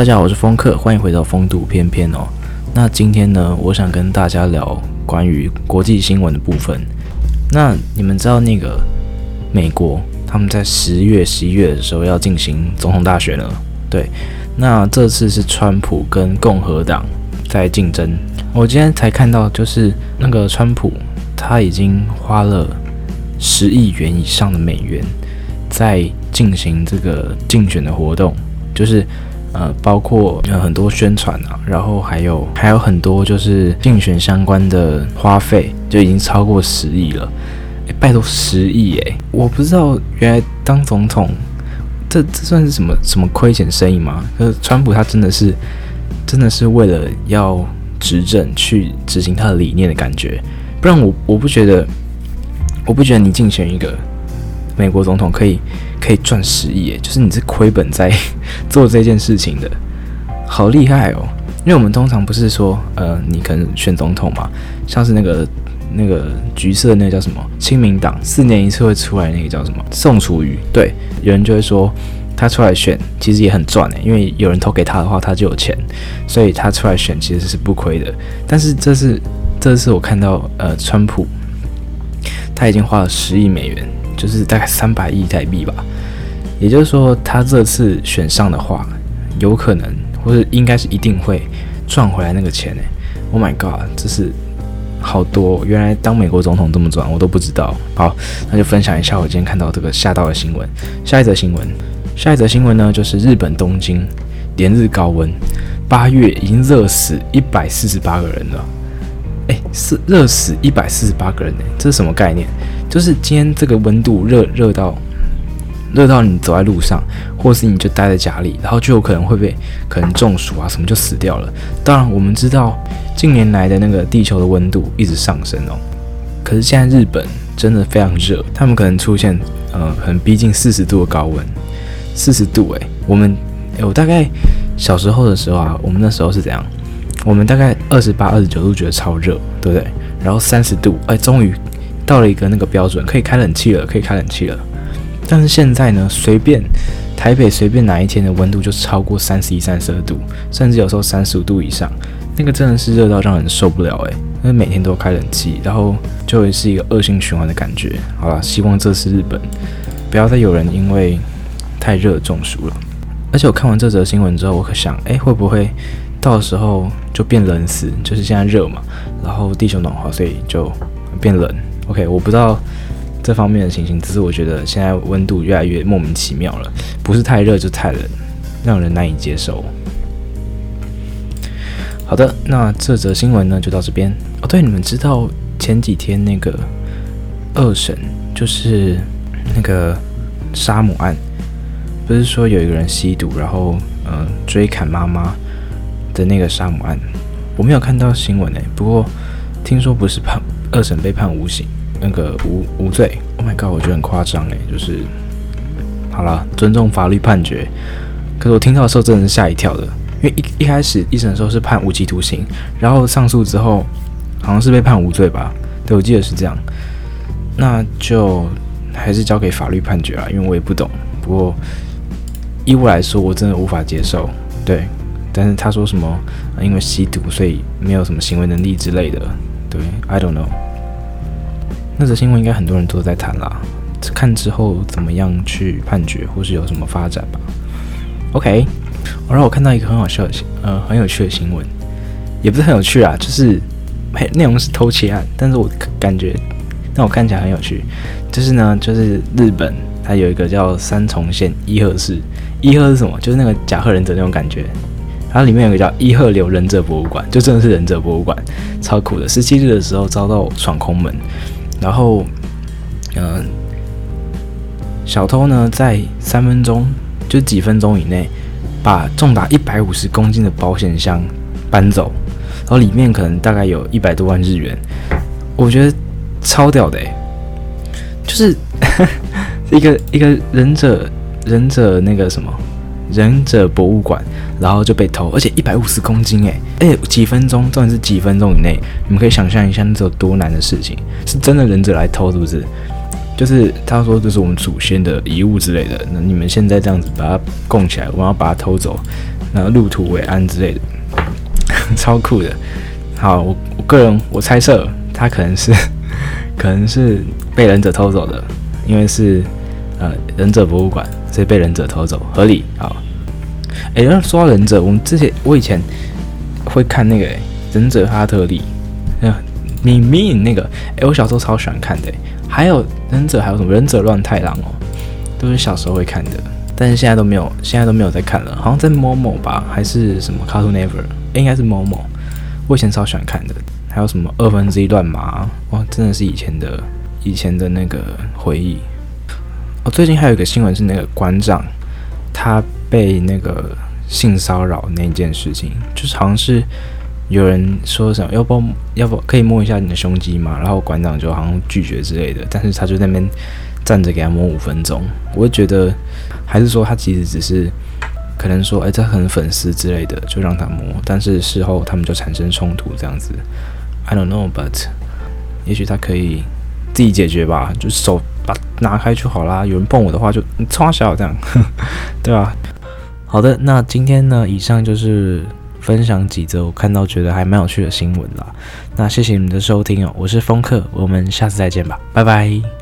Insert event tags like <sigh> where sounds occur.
大家好，我是风客，欢迎回到风度翩翩哦。那今天呢，我想跟大家聊关于国际新闻的部分。那你们知道那个美国他们在十月、十一月的时候要进行总统大选了？对，那这次是川普跟共和党在竞争。我今天才看到，就是那个川普他已经花了十亿元以上的美元在进行这个竞选的活动，就是。呃，包括有很多宣传啊，然后还有还有很多就是竞选相关的花费，就已经超过十亿了。诶，拜托十亿诶，我不知道原来当总统，这这算是什么什么亏钱生意吗？可是川普他真的是真的是为了要执政去执行他的理念的感觉，不然我我不觉得，我不觉得你竞选一个。美国总统可以可以赚十亿，诶，就是你是亏本在 <laughs> 做这件事情的，好厉害哦！因为我们通常不是说，呃，你可能选总统嘛，像是那个那个橘色那个叫什么亲民党，四年一次会出来那个叫什么宋楚瑜，对，有人就会说他出来选其实也很赚诶，因为有人投给他的话，他就有钱，所以他出来选其实是不亏的。但是这是这次我看到，呃，川普他已经花了十亿美元。就是大概三百亿台币吧，也就是说，他这次选上的话，有可能或者应该是一定会赚回来那个钱诶。Oh my god，这是好多！原来当美国总统这么赚，我都不知道。好，那就分享一下我今天看到这个吓到的新闻。下一则新闻，下一则新闻呢，就是日本东京连日高温，八月已经热死一百四十八个人了。诶，是热死一百四十八个人呢？这是什么概念？就是今天这个温度热热到热到你走在路上，或是你就待在家里，然后就有可能会被可能中暑啊什么就死掉了。当然，我们知道近年来的那个地球的温度一直上升哦。可是现在日本真的非常热，他们可能出现呃很逼近四十度的高温，四十度诶，我们诶我大概小时候的时候啊，我们那时候是怎样？我们大概二十八、二十九度觉得超热，对不对？然后三十度，哎，终于。到了一个那个标准，可以开冷气了，可以开冷气了。但是现在呢，随便台北随便哪一天的温度就超过三十一、三十二度，甚至有时候三十五度以上，那个真的是热到让人受不了诶，因为每天都开冷气，然后就会是一个恶性循环的感觉。好了，希望这次日本不要再有人因为太热中暑了。而且我看完这则新闻之后，我可想，诶，会不会到时候就变冷死？就是现在热嘛，然后地球暖化，所以就变冷。OK，我不知道这方面的情形，只是我觉得现在温度越来越莫名其妙了，不是太热就太冷，让人难以接受。好的，那这则新闻呢就到这边。哦，对，你们知道前几天那个二审，就是那个杀母案，不是说有一个人吸毒，然后呃追砍妈妈的那个杀母案，我没有看到新闻诶，不过听说不是判二审被判无刑。那个无无罪，Oh my god，我觉得很夸张诶，就是好了，尊重法律判决。可是我听到的时候真的是吓一跳的，因为一一开始一审的时候是判无期徒刑，然后上诉之后好像是被判无罪吧？对，我记得是这样。那就还是交给法律判决啊，因为我也不懂。不过依我来说，我真的无法接受。对，但是他说什么因为吸毒所以没有什么行为能力之类的，对，I don't know。那则新闻应该很多人都在谈啦，看之后怎么样去判决，或是有什么发展吧。OK，然后我看到一个很好笑的，呃，很有趣的新闻，也不是很有趣啊，就是内容是偷窃案，但是我感觉让我看起来很有趣。就是呢，就是日本它有一个叫三重县伊贺市，伊贺是什么？就是那个甲贺忍者那种感觉。它里面有个叫伊贺流忍者博物馆，就真的是忍者博物馆，超酷的。十七日的时候遭到闯空门。然后，嗯、呃，小偷呢，在三分钟，就几分钟以内，把重达一百五十公斤的保险箱搬走，然后里面可能大概有一百多万日元，我觉得超屌的诶，就是 <laughs> 一个一个忍者忍者那个什么。忍者博物馆，然后就被偷，而且一百五十公斤，诶，诶，几分钟，重点是几分钟以内，你们可以想象一下，那是有多难的事情，是真的忍者来偷，是不是？就是他说这是我们祖先的遗物之类的，那你们现在这样子把它供起来，我们要把它偷走，然后入土为安之类的，<laughs> 超酷的。好，我我个人我猜测他可能是 <laughs> 可能是被忍者偷走的，因为是呃忍者博物馆，所以被忍者偷走合理。好，哎、欸，要说到忍者，我们之前我以前会看那个、忍者哈特利，嗯，你明那个，哎、我小时候超喜欢看的、还有忍者，还有什么忍者乱太郎哦，都是小时候会看的，但是现在都没有，现在都没有在看了。好像在 Momo 吧，还是什么 Cartoon Network？应该是 Momo。我以前超喜欢看的。还有什么二分之一乱麻？哇，真的是以前的以前的那个回忆。哦，最近还有一个新闻是那个馆长他被那个性骚扰那件事情，就是好像是。有人说什么，要不要不可以摸一下你的胸肌嘛？然后馆长就好像拒绝之类的，但是他就在那边站着给他摸五分钟。我会觉得，还是说他其实只是可能说，哎、这很粉丝之类的，就让他摸。但是事后他们就产生冲突这样子。I don't know, but 也许他可以自己解决吧，就手把拿开就好啦。有人碰我的话就，就你冲小这样，<laughs> 对吧？好的，那今天呢，以上就是。分享几则我看到觉得还蛮有趣的新闻啦，那谢谢你们的收听哦，我是风客，我们下次再见吧，拜拜。